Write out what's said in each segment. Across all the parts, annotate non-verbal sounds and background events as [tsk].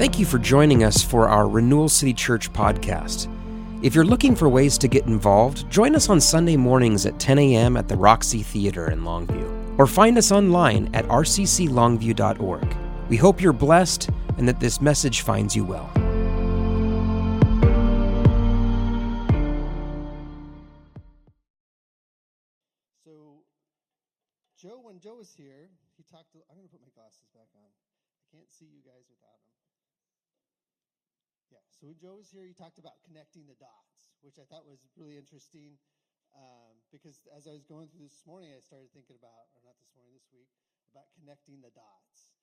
Thank you for joining us for our Renewal City Church podcast. If you're looking for ways to get involved, join us on Sunday mornings at 10 a.m. at the Roxy Theater in Longview, or find us online at rcclongview.org. We hope you're blessed and that this message finds you well. So, Joe, when Joe was here, he talked. To, I'm going to put my glasses back on. I can't see you guys without. So when Joe was here, he talked about connecting the dots, which I thought was really interesting. Um, because as I was going through this morning, I started thinking about, or not this morning, this week, about connecting the dots.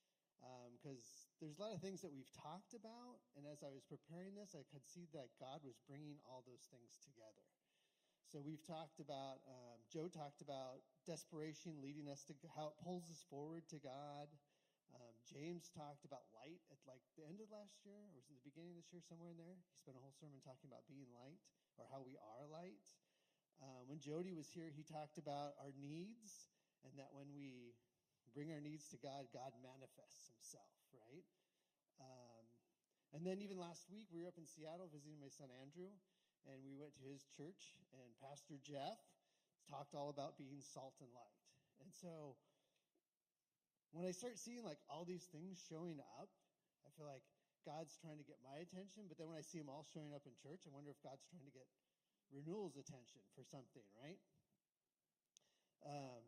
Because um, there's a lot of things that we've talked about, and as I was preparing this, I could see that God was bringing all those things together. So we've talked about, um, Joe talked about desperation leading us to how it pulls us forward to God. James talked about light at like the end of last year, or was it the beginning of this year, somewhere in there? He spent a whole sermon talking about being light or how we are light. Um, when Jody was here, he talked about our needs and that when we bring our needs to God, God manifests himself, right? Um, and then even last week, we were up in Seattle visiting my son Andrew, and we went to his church, and Pastor Jeff talked all about being salt and light. And so when I start seeing like all these things showing up, I feel like God's trying to get my attention, but then when I see them all showing up in church, I wonder if God's trying to get renewal's attention for something, right? Um,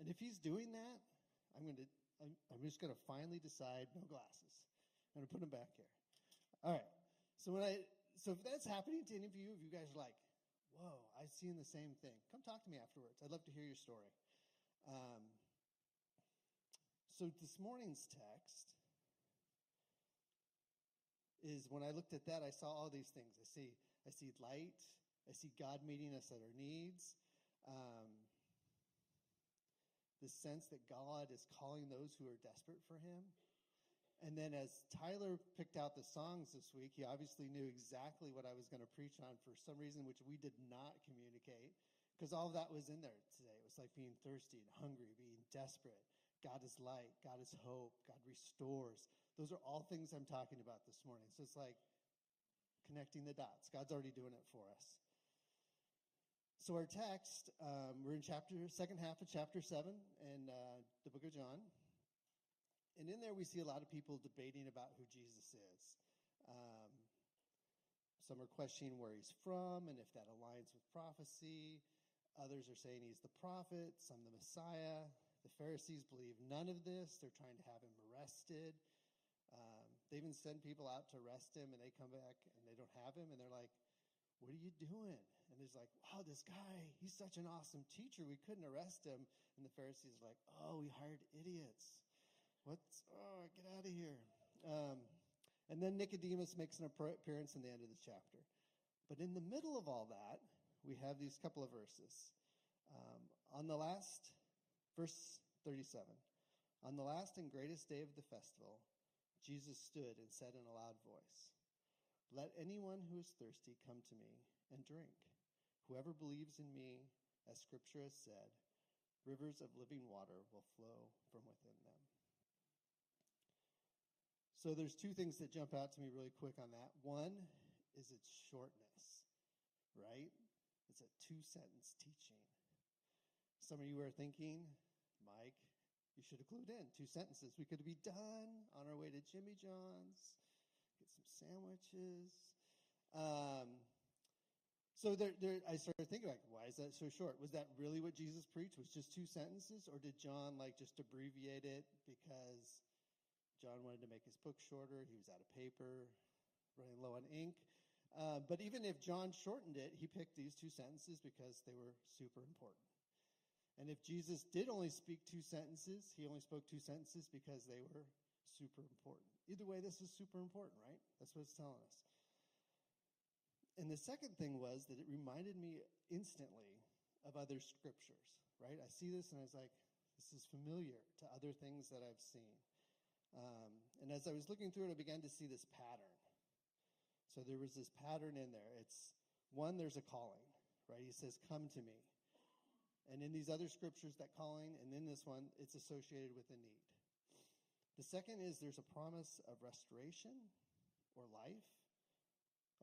and if he's doing that, I'm going to, I'm, I'm just going to finally decide no glasses. I'm going to put them back here. All right. So when I so if that's happening to any of you, if you guys are like, whoa, I've seen the same thing, come talk to me afterwards. I'd love to hear your story. Um, so this morning's text is when I looked at that, I saw all these things. I see, I see light. I see God meeting us at our needs. Um, the sense that God is calling those who are desperate for Him. And then as Tyler picked out the songs this week, he obviously knew exactly what I was going to preach on for some reason, which we did not communicate, because all of that was in there today. It was like being thirsty and hungry, being desperate. God is light. God is hope. God restores. Those are all things I'm talking about this morning. So it's like connecting the dots. God's already doing it for us. So our text, um, we're in chapter second half of chapter seven in uh, the book of John. And in there, we see a lot of people debating about who Jesus is. Um, some are questioning where he's from and if that aligns with prophecy. Others are saying he's the prophet, some the Messiah. The Pharisees believe none of this. They're trying to have him arrested. Um, they even send people out to arrest him, and they come back and they don't have him, and they're like, What are you doing? And he's like, Wow, this guy, he's such an awesome teacher. We couldn't arrest him. And the Pharisees are like, Oh, we hired idiots. What's, oh, get out of here. Um, and then Nicodemus makes an appearance in the end of the chapter. But in the middle of all that, we have these couple of verses. Um, on the last, verse 37, on the last and greatest day of the festival, Jesus stood and said in a loud voice, Let anyone who is thirsty come to me and drink. Whoever believes in me, as scripture has said, rivers of living water will flow from within them. So there's two things that jump out to me really quick on that. One is its shortness, right? It's a two sentence teaching. Some of you are thinking, Mike, you should have clued in. Two sentences. We could be done on our way to Jimmy John's, get some sandwiches. Um, so there, there, I started thinking, like, why is that so short? Was that really what Jesus preached? Was just two sentences, or did John like just abbreviate it because John wanted to make his book shorter. He was out of paper, running low on ink. Uh, but even if John shortened it, he picked these two sentences because they were super important. And if Jesus did only speak two sentences, he only spoke two sentences because they were super important. Either way, this is super important, right? That's what it's telling us. And the second thing was that it reminded me instantly of other scriptures, right? I see this and I was like, this is familiar to other things that I've seen. Um, and as I was looking through it, I began to see this pattern. So there was this pattern in there. It's one, there's a calling, right? He says, Come to me. And in these other scriptures, that calling, and in this one, it's associated with a need. The second is there's a promise of restoration, or life,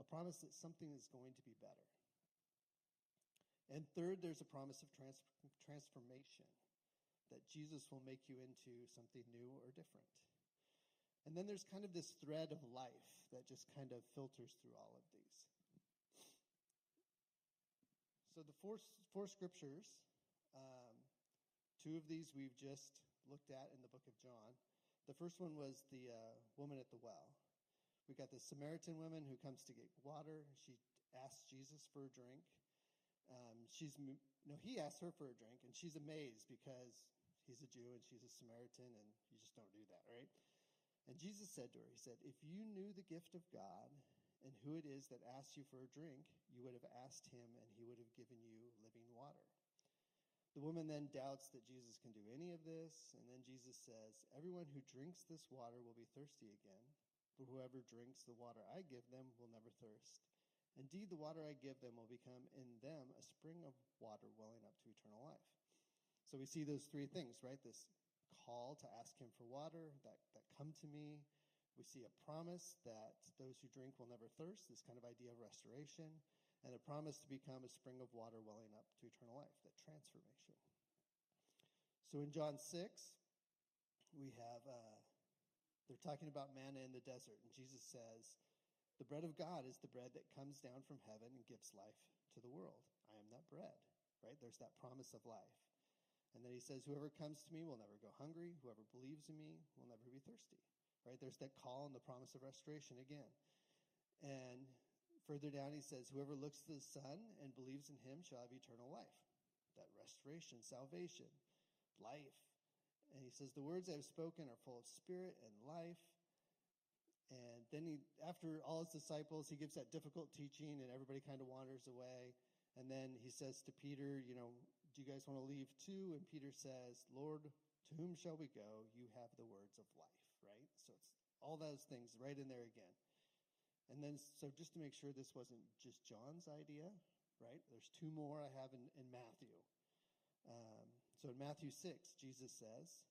a promise that something is going to be better. And third, there's a promise of trans- transformation, that Jesus will make you into something new or different. And then there's kind of this thread of life that just kind of filters through all of these. So the four, four scriptures, um, two of these we've just looked at in the book of John. The first one was the uh, woman at the well. We got the Samaritan woman who comes to get water. She asks Jesus for a drink. Um, she's no, he asks her for a drink, and she's amazed because he's a Jew and she's a Samaritan, and you just don't do that, right? And Jesus said to her, He said, If you knew the gift of God and who it is that asks you for a drink, you would have asked him, and he would have given you living water. The woman then doubts that Jesus can do any of this, and then Jesus says, Everyone who drinks this water will be thirsty again, but whoever drinks the water I give them will never thirst. Indeed, the water I give them will become in them a spring of water welling up to eternal life. So we see those three things, right? This call to ask him for water, that, that come to me. We see a promise that those who drink will never thirst, this kind of idea of restoration, and a promise to become a spring of water welling up to eternal life, that transformation. So in John 6, we have, uh, they're talking about manna in the desert, and Jesus says, the bread of God is the bread that comes down from heaven and gives life to the world. I am that bread, right? There's that promise of life. And then he says, Whoever comes to me will never go hungry. Whoever believes in me will never be thirsty, right? There's that call and the promise of restoration again. And further down, he says, Whoever looks to the Son and believes in him shall have eternal life. That restoration, salvation, life. And he says, The words I have spoken are full of spirit and life. And then he, after all his disciples, he gives that difficult teaching and everybody kind of wanders away. And then he says to Peter, you know, do you guys want to leave too? And Peter says, Lord, to whom shall we go? You have the words of life, right? So it's all those things right in there again. And then, so just to make sure this wasn't just John's idea, right? There's two more I have in, in Matthew. Um, so in Matthew 6, Jesus says,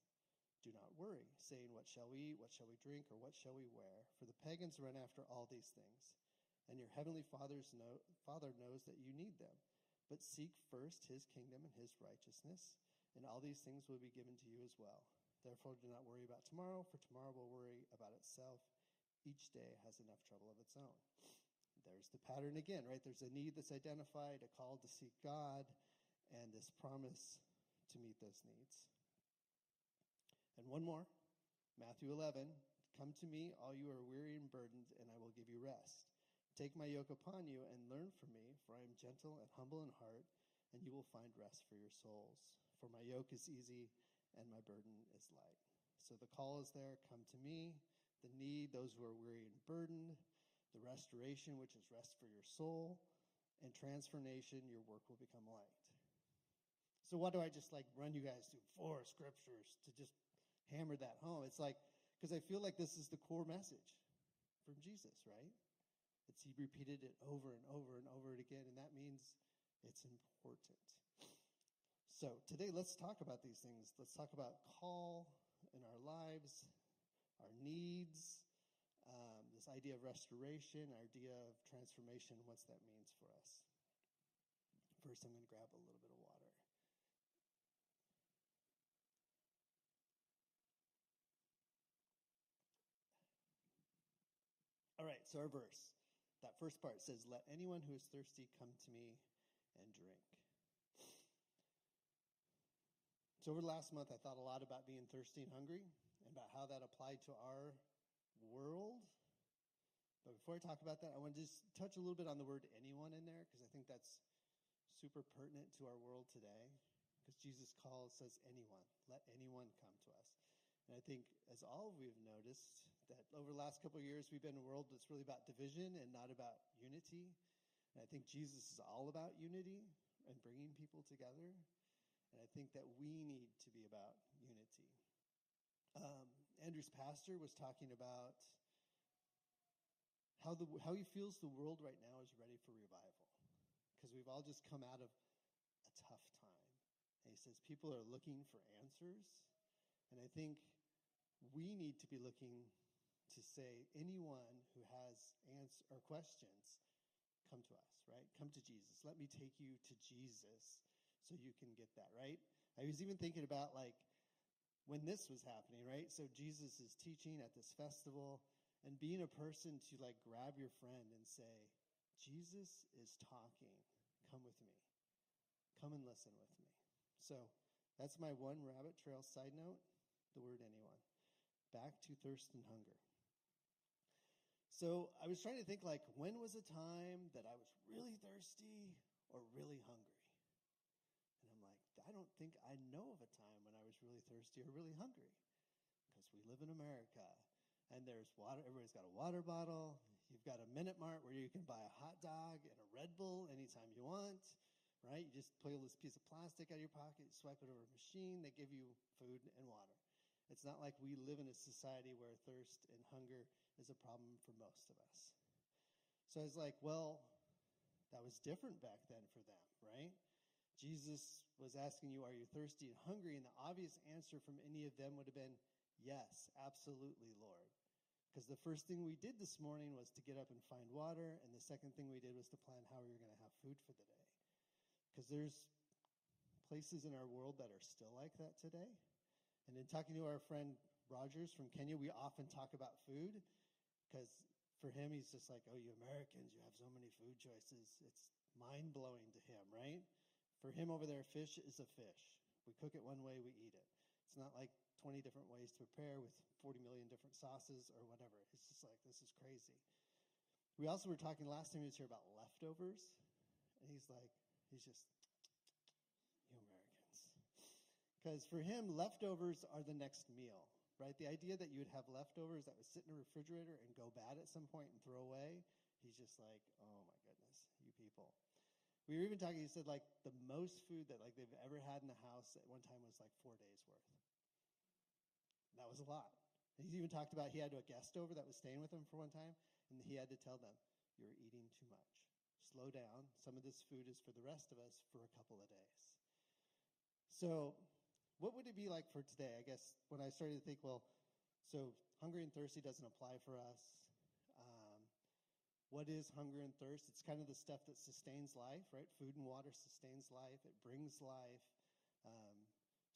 do not worry, saying, What shall we eat? What shall we drink? Or what shall we wear? For the pagans run after all these things, and your heavenly Father's know, Father knows that you need them. But seek first his kingdom and his righteousness, and all these things will be given to you as well. Therefore, do not worry about tomorrow, for tomorrow will worry about itself. Each day has enough trouble of its own. There's the pattern again, right? There's a need that's identified, a call to seek God, and this promise to meet those needs. And one more, Matthew 11. Come to me, all you are weary and burdened, and I will give you rest. Take my yoke upon you and learn from me, for I am gentle and humble in heart, and you will find rest for your souls. For my yoke is easy and my burden is light. So the call is there come to me, the need, those who are weary and burdened, the restoration, which is rest for your soul, and transformation, your work will become light. So, what do I just like run you guys through? Four scriptures to just hammer that home. It's like, because I feel like this is the core message from Jesus, right? It's he repeated it over and over and over again, and that means it's important. So today, let's talk about these things. Let's talk about call in our lives, our needs, um, this idea of restoration, idea of transformation, what's that means for us. First, I'm going to grab a little bit of water. All right, so our verse. That first part says, Let anyone who is thirsty come to me and drink. So, over the last month, I thought a lot about being thirsty and hungry about how that applied to our world. But before I talk about that, I want to just touch a little bit on the word anyone in there because I think that's super pertinent to our world today. Because Jesus calls, says anyone, let anyone come to us. And I think, as all of we've noticed, that over the last couple of years, we've been in a world that's really about division and not about unity. And I think Jesus is all about unity and bringing people together. And I think that we need to be about. Um, Andrew's pastor was talking about how, the, how he feels the world right now is ready for revival. Because we've all just come out of a tough time. And he says people are looking for answers. And I think we need to be looking to say anyone who has answers or questions, come to us, right? Come to Jesus. Let me take you to Jesus so you can get that, right? I was even thinking about like when this was happening, right? So Jesus is teaching at this festival and being a person to like grab your friend and say, Jesus is talking. Come with me. Come and listen with me. So that's my one rabbit trail side note the word anyone. Back to thirst and hunger. So I was trying to think like, when was a time that I was really thirsty or really hungry? And I'm like, I don't think I know of a time when I was really thirsty or really hungry because we live in America and there's water. Everybody's got a water bottle. You've got a minute mart where you can buy a hot dog and a Red Bull anytime you want, right? You just pull this piece of plastic out of your pocket, swipe it over a machine, they give you food and water. It's not like we live in a society where thirst and hunger is a problem for most of us. So I was like, well, that was different back then for them, right? Jesus was asking you, Are you thirsty and hungry? And the obvious answer from any of them would have been, Yes, absolutely, Lord. Because the first thing we did this morning was to get up and find water, and the second thing we did was to plan how we were going to have food for the day. Because there's places in our world that are still like that today. And in talking to our friend Rogers from Kenya, we often talk about food because for him, he's just like, oh, you Americans, you have so many food choices. It's mind blowing to him, right? For him over there, fish is a fish. We cook it one way, we eat it. It's not like 20 different ways to prepare with 40 million different sauces or whatever. It's just like, this is crazy. We also were talking last time he was here about leftovers. And he's like, he's just, [tsk] you Americans. Because for him, leftovers are the next meal, right? The idea that you would have leftovers that would sit in a refrigerator and go bad at some point and throw away, he's just like, oh my goodness, you people. We were even talking, he said like the most food that like they've ever had in the house at one time was like four days worth. That was a lot. He even talked about he had a guest over that was staying with him for one time, and he had to tell them, You're eating too much. Slow down. Some of this food is for the rest of us for a couple of days. So, what would it be like for today? I guess when I started to think, well, so hungry and thirsty doesn't apply for us. What is hunger and thirst? It's kind of the stuff that sustains life, right? Food and water sustains life, it brings life. Um,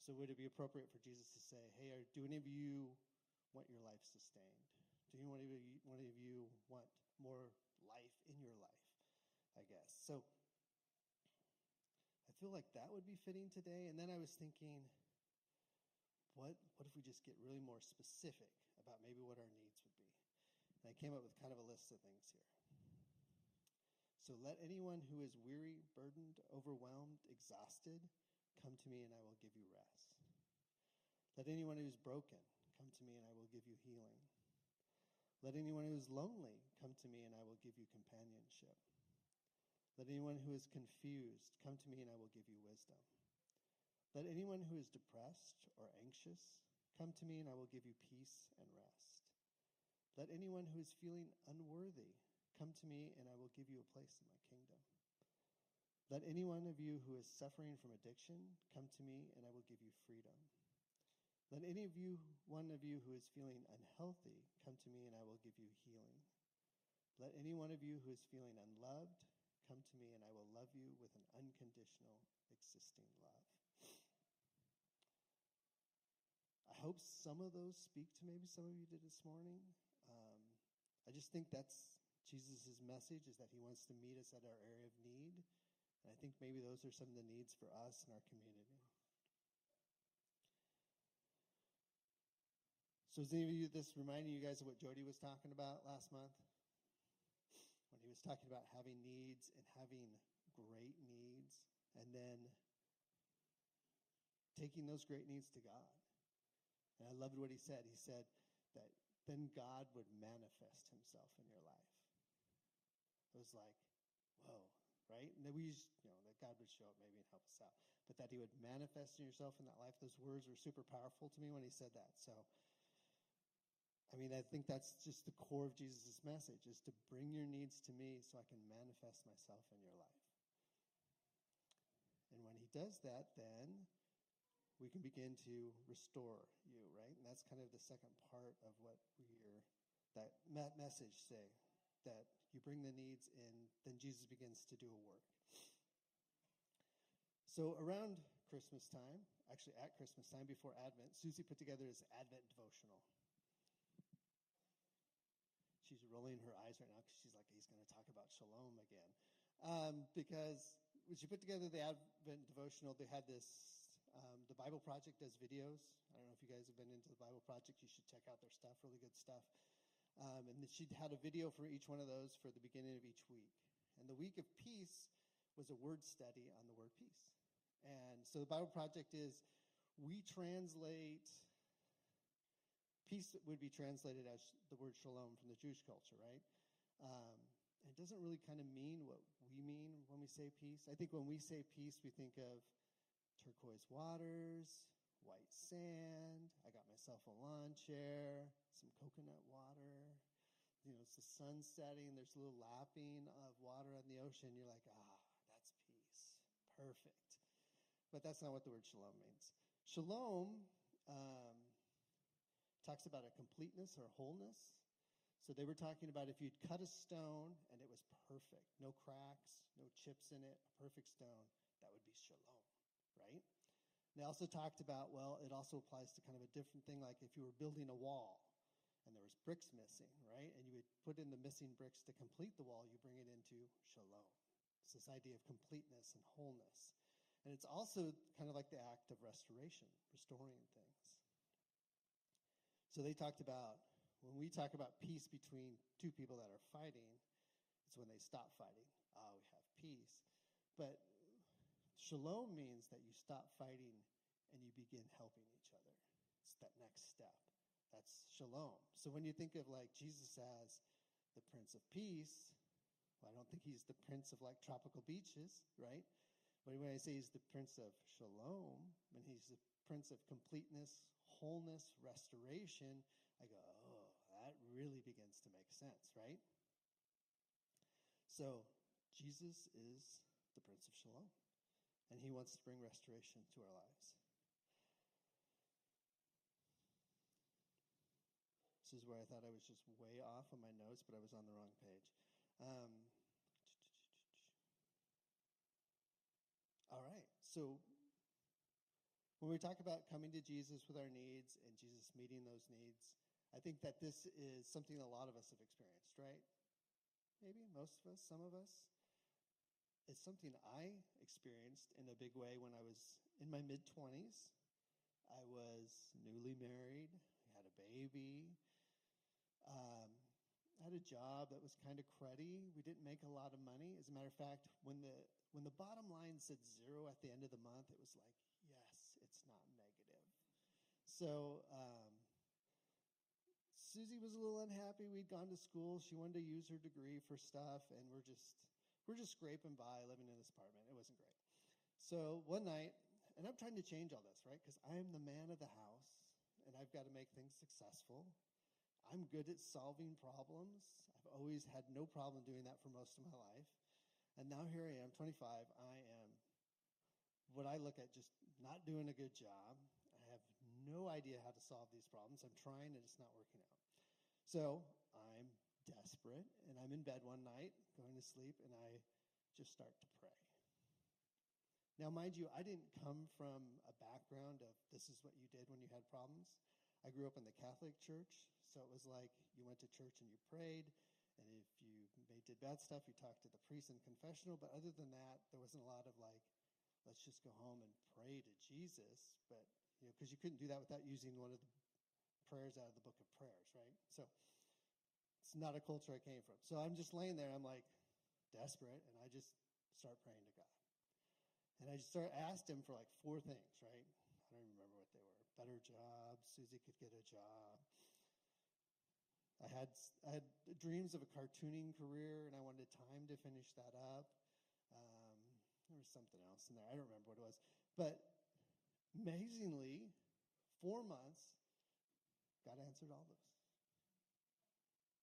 so would it be appropriate for Jesus to say, hey, are, do any of you want your life sustained? Do any of you want more life in your life? I guess. So I feel like that would be fitting today. And then I was thinking, what, what if we just get really more specific about maybe what our needs would be? And I came up with kind of a list of things here. So let anyone who is weary, burdened, overwhelmed, exhausted, Come to me and I will give you rest. Let anyone who is broken come to me and I will give you healing. Let anyone who is lonely come to me and I will give you companionship. Let anyone who is confused come to me and I will give you wisdom. Let anyone who is depressed or anxious come to me and I will give you peace and rest. Let anyone who is feeling unworthy come to me and I will give you a place in my kingdom. Let any one of you who is suffering from addiction come to me, and I will give you freedom. Let any of you, one of you who is feeling unhealthy, come to me, and I will give you healing. Let any one of you who is feeling unloved come to me, and I will love you with an unconditional, existing love. I hope some of those speak to maybe some of you did this morning. Um, I just think that's Jesus' message is that he wants to meet us at our area of need and I think maybe those are some of the needs for us and our community. So is any of you this reminding you guys of what Jody was talking about last month? When he was talking about having needs and having great needs and then taking those great needs to God. And I loved what he said. He said that then God would manifest himself in your life. It was like, whoa, right? And that we just, you know, that God would show up maybe and help us out. But that he would manifest in yourself in that life. Those words were super powerful to me when he said that. So, I mean, I think that's just the core of Jesus' message is to bring your needs to me so I can manifest myself in your life. And when he does that, then we can begin to restore you, right? And that's kind of the second part of what we're that message say that you bring the needs in, then Jesus begins to do a work. So around Christmas time, actually at Christmas time before Advent, Susie put together this Advent devotional. She's rolling her eyes right now because she's like, he's going to talk about shalom again. Um, because when she put together the Advent devotional, they had this, um, the Bible Project does videos. I don't know if you guys have been into the Bible Project. You should check out their stuff, really good stuff. Um, and she had a video for each one of those for the beginning of each week. And the week of peace was a word study on the word peace. And so the Bible Project is we translate peace would be translated as the word shalom from the Jewish culture, right? Um, it doesn't really kind of mean what we mean when we say peace. I think when we say peace, we think of turquoise waters, white sand. I got myself a lawn chair, some coconut water. You know, it's the sun setting. There's a little lapping of water on the ocean. You're like, ah, that's peace. Perfect. But that's not what the word shalom means. Shalom um, talks about a completeness or wholeness. So they were talking about if you'd cut a stone and it was perfect, no cracks, no chips in it, a perfect stone, that would be shalom, right? They also talked about, well, it also applies to kind of a different thing, like if you were building a wall and there was bricks missing, right? And you would put in the missing bricks to complete the wall, you bring it into shalom. It's this idea of completeness and wholeness. And it's also kind of like the act of restoration, restoring things. So they talked about when we talk about peace between two people that are fighting, it's when they stop fighting. Oh, we have peace. But shalom means that you stop fighting and you begin helping each other. It's that next step. That's shalom. So when you think of like Jesus as the Prince of Peace, well, I don't think he's the Prince of like tropical beaches, right? But when I say he's the Prince of Shalom, when he's the Prince of completeness, wholeness, restoration, I go, oh, that really begins to make sense, right? So, Jesus is the Prince of Shalom, and he wants to bring restoration to our lives. This is where I thought I was just way off on my notes, but I was on the wrong page. Um, all right, so when we talk about coming to Jesus with our needs and Jesus meeting those needs, I think that this is something a lot of us have experienced, right? Maybe most of us, some of us. It's something I experienced in a big way when I was in my mid 20s. I was newly married, I had a baby, um, had a job that was kind of cruddy. We didn't make a lot of money. As a matter of fact, when the when the bottom line said zero at the end of the month, it was like, yes, it's not negative. so um, Susie was a little unhappy. We'd gone to school. She wanted to use her degree for stuff, and we're just we're just scraping by living in this apartment. It wasn't great. So one night, and I'm trying to change all this, right? Because I'm the man of the house, and I've got to make things successful. I'm good at solving problems. I've always had no problem doing that for most of my life. And now here I am, 25. I am what I look at just not doing a good job I have no idea how to solve these problems. I'm trying and it's not working out. So I'm desperate and I'm in bed one night going to sleep and I just start to pray. Now, mind you, I didn't come from a background of this is what you did when you had problems. I grew up in the Catholic Church, so it was like you went to church and you prayed, and if you did bad stuff, you talked to the priest in confessional. But other than that, there wasn't a lot of like, let's just go home and pray to Jesus. But you know, because you couldn't do that without using one of the prayers out of the book of prayers, right? So it's not a culture I came from. So I'm just laying there, I'm like desperate, and I just start praying to God. And I just start asked him for like four things, right? I don't remember what they were. Better job, Susie could get a job. I had I had dreams of a cartooning career, and I wanted time to finish that up. Um, there was something else in there. I don't remember what it was, but Amazingly, four months, God answered all those.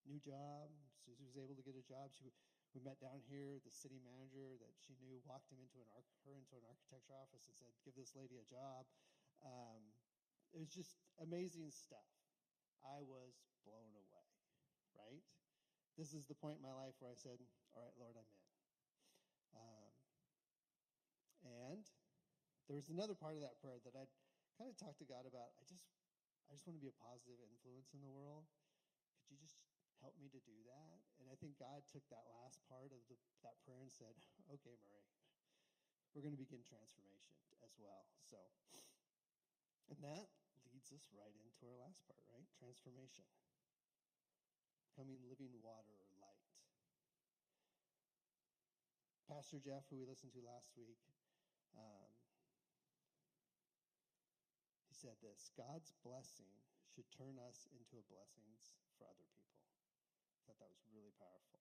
New job. Susie was able to get a job. She, we met down here. The city manager that she knew walked him into an her into an architecture office and said, "Give this lady a job." Um, it was just amazing stuff. I was blown away. right? This is the point in my life where I said, All right, Lord, I'm in. Um, and there was another part of that prayer that I'd kind of talked to God about. I just, I just want to be a positive influence in the world. Could you just help me to do that? And I think God took that last part of the, that prayer and said, Okay, Murray, we're going to begin transformation as well. So, and that leads us right into our last part, right? Transformation Coming living water or light. Pastor Jeff, who we listened to last week, um, he said this God's blessing should turn us into a blessings for other people. Thought that was really powerful.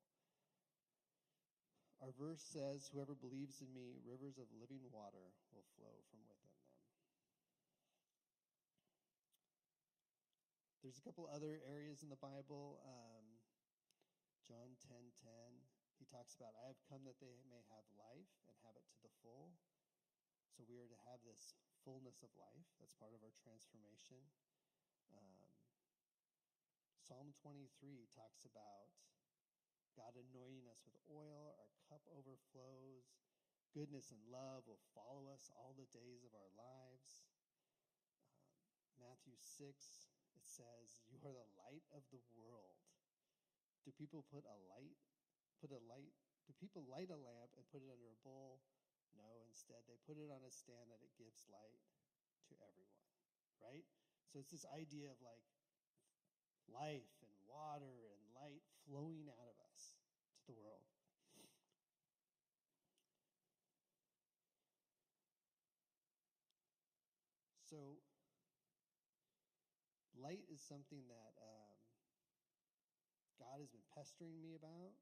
Our verse says, Whoever believes in me, rivers of living water will flow from within them. There's a couple other areas in the Bible. Um, John 10 10, he talks about, I have come that they may have life and have it to the full. So we are to have this fullness of life. That's part of our transformation. Um, Psalm 23 talks about God anointing us with oil, our cup overflows. Goodness and love will follow us all the days of our lives. Um, Matthew 6, it says, You are the light of the world. Do people put a light, put a light, do people light a lamp and put it under a bowl? No, instead they put it on a stand that it gives light to everyone, right? So it's this idea of like life and water and light flowing out of us to the world. So, light is something that uh, God has been pestering me about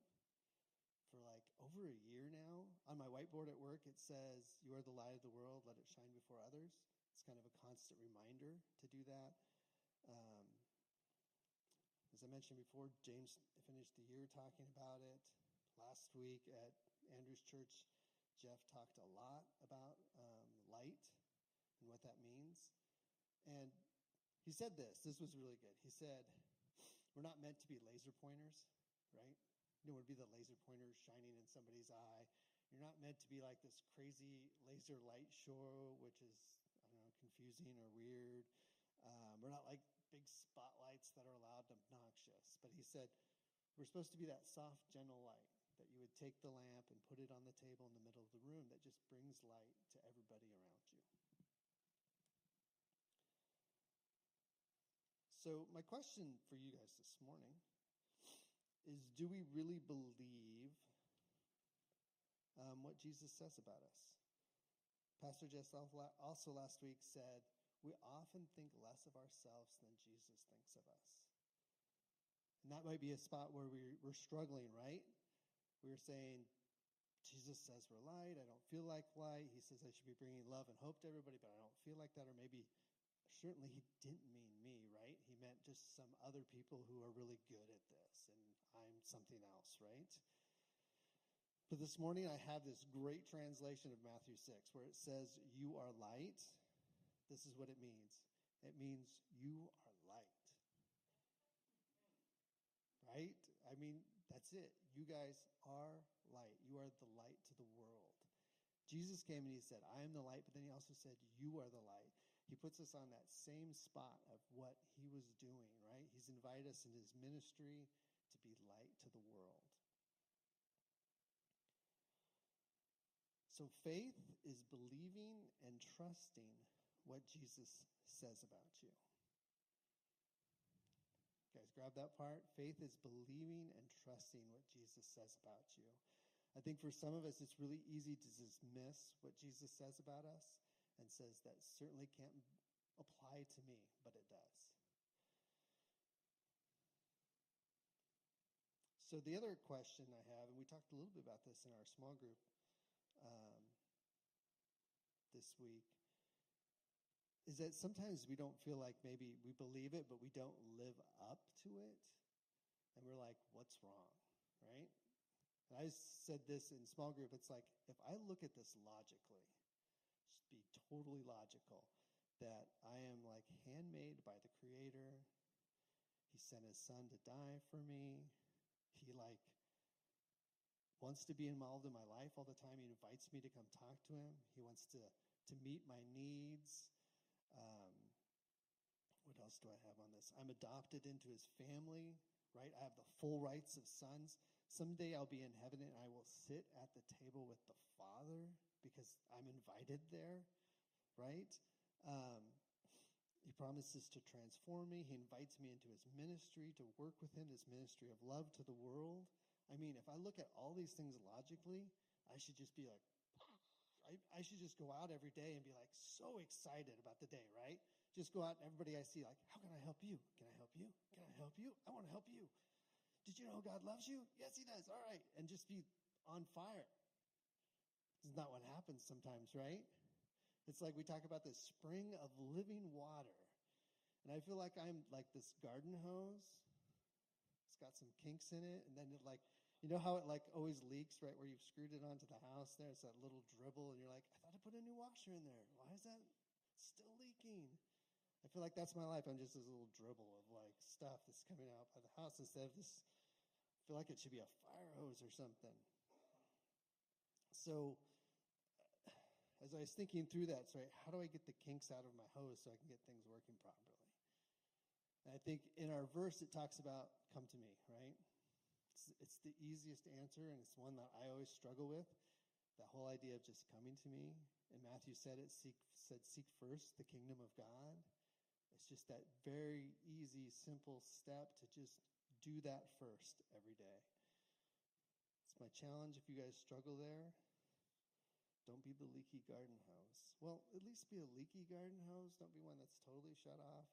for like over a year now. On my whiteboard at work, it says, You are the light of the world, let it shine before others. It's kind of a constant reminder to do that. Um, as I mentioned before, James finished the year talking about it. Last week at Andrew's church, Jeff talked a lot about um, light and what that means. And he said this, this was really good. He said, we're not meant to be laser pointers, right? You want to be the laser pointer shining in somebody's eye. You're not meant to be like this crazy laser light show, which is, I don't know, confusing or weird. Um, we're not like big spotlights that are loud and obnoxious. But he said, we're supposed to be that soft, gentle light that you would take the lamp and put it on the table in the middle of the room that just brings light to everybody around you. So, my question for you guys this morning is do we really believe um, what Jesus says about us? Pastor Jeff also last week said, We often think less of ourselves than Jesus thinks of us. And that might be a spot where we, we're struggling, right? We're saying, Jesus says we're light. I don't feel like light. He says I should be bringing love and hope to everybody, but I don't feel like that. Or maybe certainly he didn't mean me, right? He meant just some other people who are really good at this, and I'm something else, right? But this morning I have this great translation of Matthew 6 where it says, You are light. This is what it means it means you are light. Right? I mean, that's it. You guys are light. You are the light to the world. Jesus came and he said, I am the light, but then he also said, You are the light. He puts us on that same spot of what he was doing, right? He's invited us in his ministry to be light to the world. So faith is believing and trusting what Jesus says about you. Guys, grab that part. Faith is believing and trusting what Jesus says about you. I think for some of us, it's really easy to dismiss what Jesus says about us and says that certainly can't apply to me, but it does. So, the other question I have, and we talked a little bit about this in our small group um, this week, is that sometimes we don't feel like maybe we believe it, but we don't live up to it. And we're like, what's wrong? Right? And I said this in small group. It's like, if I look at this logically, just be totally logical that I am like handmade by the Creator. He sent his son to die for me. He like wants to be involved in my life all the time. He invites me to come talk to him. He wants to to meet my needs. Um, what else do I have on this? I'm adopted into his family, right? I have the full rights of sons. Someday I'll be in heaven and I will sit at the table with the Father because I'm invited there, right? Um, he promises to transform me. He invites me into his ministry to work with him, this ministry of love to the world. I mean, if I look at all these things logically, I should just be like, I, I should just go out every day and be like so excited about the day, right? Just go out and everybody I see, like, how can I help you? Can I help you? Can I help you? I want to help you. Did you know God loves you? Yes, he does. All right. And just be on fire. Is not what happens sometimes, right? It's like we talk about this spring of living water. And I feel like I'm like this garden hose. It's got some kinks in it. And then it like, you know how it like always leaks right where you've screwed it onto the house there? It's that little dribble. And you're like, I thought I put a new washer in there. Why is that still leaking? I feel like that's my life. I'm just this little dribble of like stuff that's coming out by the house instead of this. I feel like it should be a fire hose or something. So, as I was thinking through that, so how do I get the kinks out of my hose so I can get things working properly? And I think in our verse it talks about come to me, right? It's, it's the easiest answer, and it's one that I always struggle with. That whole idea of just coming to me. And Matthew said it seek, said, seek first the kingdom of God. It's just that very easy, simple step to just do that first every day. It's my challenge if you guys struggle there. Don't be the leaky garden hose. Well, at least be a leaky garden hose. Don't be one that's totally shut off.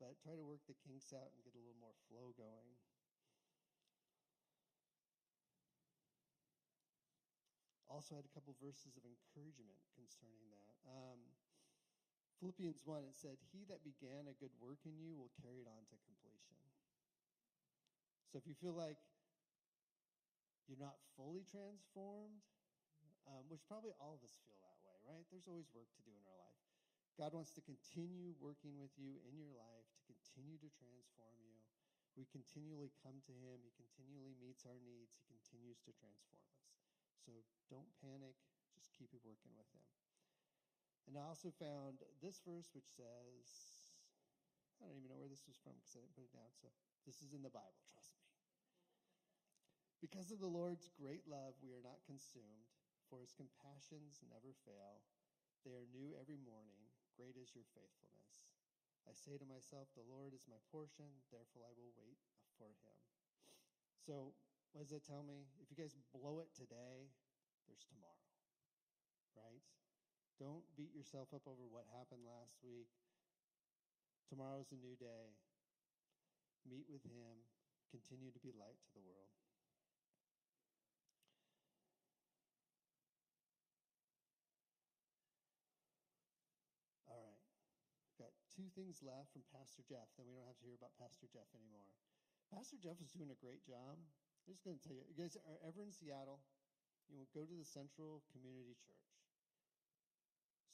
But try to work the kinks out and get a little more flow going. Also, had a couple verses of encouragement concerning that. Um, Philippians 1, it said, He that began a good work in you will carry it on to completion. So if you feel like you're not fully transformed, um, which probably all of us feel that way, right? There's always work to do in our life. God wants to continue working with you in your life, to continue to transform you. We continually come to Him. He continually meets our needs. He continues to transform us. So don't panic. Just keep working with Him. And I also found this verse which says, I don't even know where this was from because I didn't put it down. So this is in the Bible, trust me. Because of the Lord's great love, we are not consumed for his compassions never fail. They are new every morning. Great is your faithfulness. I say to myself, The Lord is my portion, therefore I will wait for him. So, what does that tell me? If you guys blow it today, there's tomorrow, right? Don't beat yourself up over what happened last week. Tomorrow's a new day. Meet with him. Continue to be light to the world. All right. Got two things left from Pastor Jeff. Then we don't have to hear about Pastor Jeff anymore. Pastor Jeff is doing a great job. I'm just going to tell you, you guys are ever in Seattle, you know, go to the Central Community Church.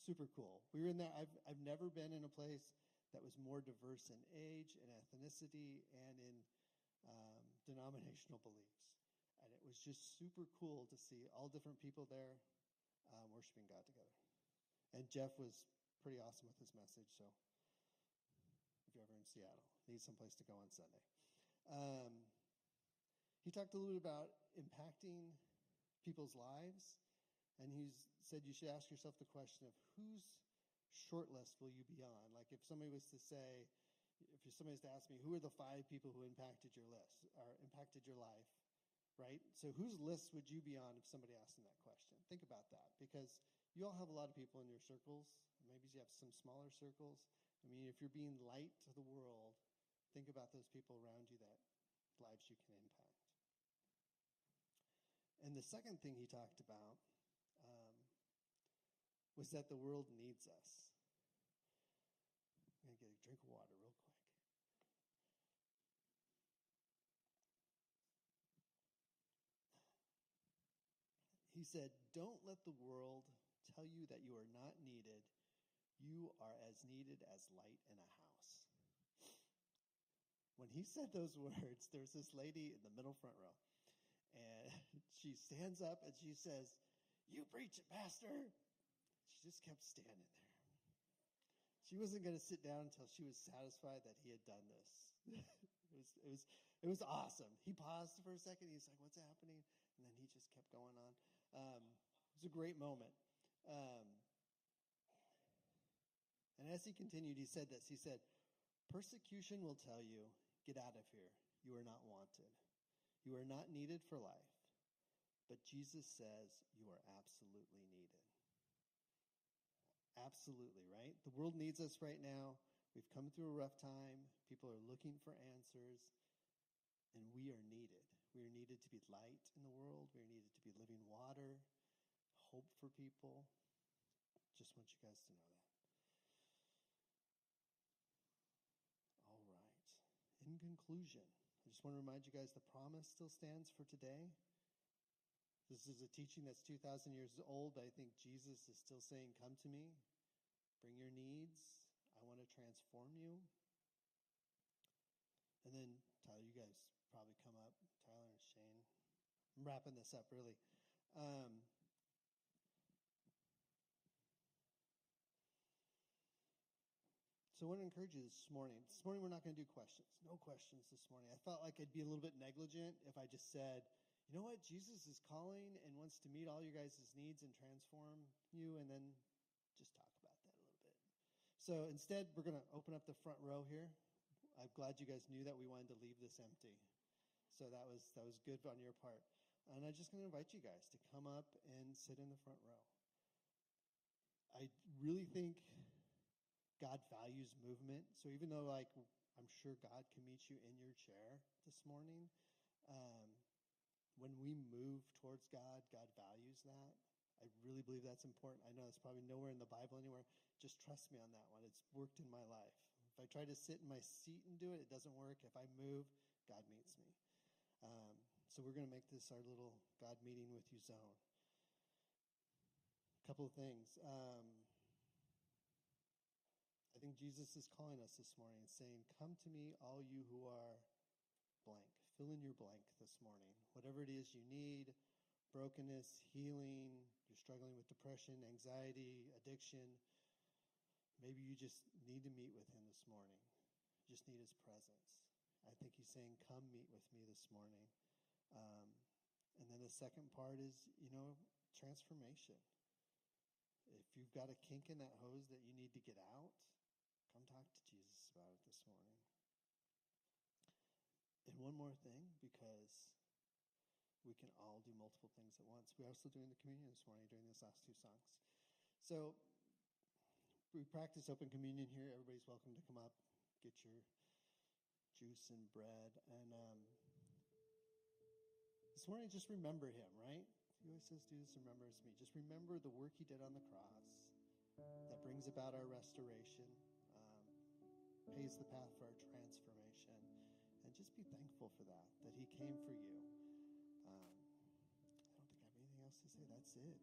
Super cool. We were in there. I've, I've never been in a place that was more diverse in age and ethnicity and in um, denominational beliefs. And it was just super cool to see all different people there um, worshiping God together. And Jeff was pretty awesome with his message, so if you're ever in Seattle. Need some place to go on Sunday. Um, he talked a little bit about impacting people's lives, and he said you should ask yourself the question of whose short list will you be on? Like if somebody was to say, if somebody was to ask me, who are the five people who impacted your list or impacted your life, right? So whose list would you be on if somebody asked them that question? Think about that because you all have a lot of people in your circles. Maybe you have some smaller circles. I mean, if you're being light to the world, think about those people around you that lives you can impact. And the second thing he talked about um, was that the world needs us. I'm going to get a drink of water real quick. He said, Don't let the world tell you that you are not needed you are as needed as light in a house. When he said those [laughs] words, there was this lady in the middle front row. And [laughs] she stands up and she says, You preach it, Pastor. She just kept standing there. She wasn't going to sit down until she was satisfied that he had done this. [laughs] it was, it was, it was awesome. He paused for a second. He's like, "What's happening?" And then he just kept going on. Um, it was a great moment. Um, and as he continued, he said this. He said, "Persecution will tell you, get out of here. You are not wanted. You are not needed for life." But Jesus says you are absolutely needed. Absolutely, right? The world needs us right now. We've come through a rough time. People are looking for answers, and we are needed. We are needed to be light in the world. We are needed to be living water, hope for people. Just want you guys to know that. All right. In conclusion, just want to remind you guys the promise still stands for today. This is a teaching that's 2,000 years old, I think Jesus is still saying, Come to me, bring your needs. I want to transform you. And then, Tyler, you guys probably come up, Tyler and Shane. I'm wrapping this up really. Um, so I want to encourage you this morning. This morning, we're not going to do questions. No questions this morning. I felt like I'd be a little bit negligent if I just said, you know what? Jesus is calling and wants to meet all your guys' needs and transform you, and then just talk about that a little bit. So instead, we're going to open up the front row here. I'm glad you guys knew that we wanted to leave this empty. So that was that was good on your part. And I'm just going to invite you guys to come up and sit in the front row. I really think God values movement. So even though, like, I'm sure God can meet you in your chair this morning, um, when we move towards God, God values that. I really believe that's important. I know it's probably nowhere in the Bible anywhere. Just trust me on that one. It's worked in my life. If I try to sit in my seat and do it, it doesn't work. If I move, God meets me. Um, so we're going to make this our little God meeting with you zone. A couple of things. Um, think Jesus is calling us this morning, saying, Come to me, all you who are blank. Fill in your blank this morning. Whatever it is you need brokenness, healing, you're struggling with depression, anxiety, addiction. Maybe you just need to meet with Him this morning. You just need His presence. I think He's saying, Come meet with me this morning. Um, and then the second part is, you know, transformation. If you've got a kink in that hose that you need to get out, come talk to Jesus about it this morning. And one more thing, because we can all do multiple things at once. We're also doing the communion this morning during these last two songs. So we practice open communion here. Everybody's welcome to come up, get your juice and bread. And um, this morning, just remember him, right? He always says, Do this of me. Just remember the work he did on the cross that brings about our restoration, pays the path for our transformation. And just be thankful for that, that he came for you. Um, I don't think I have anything else to say. That's it.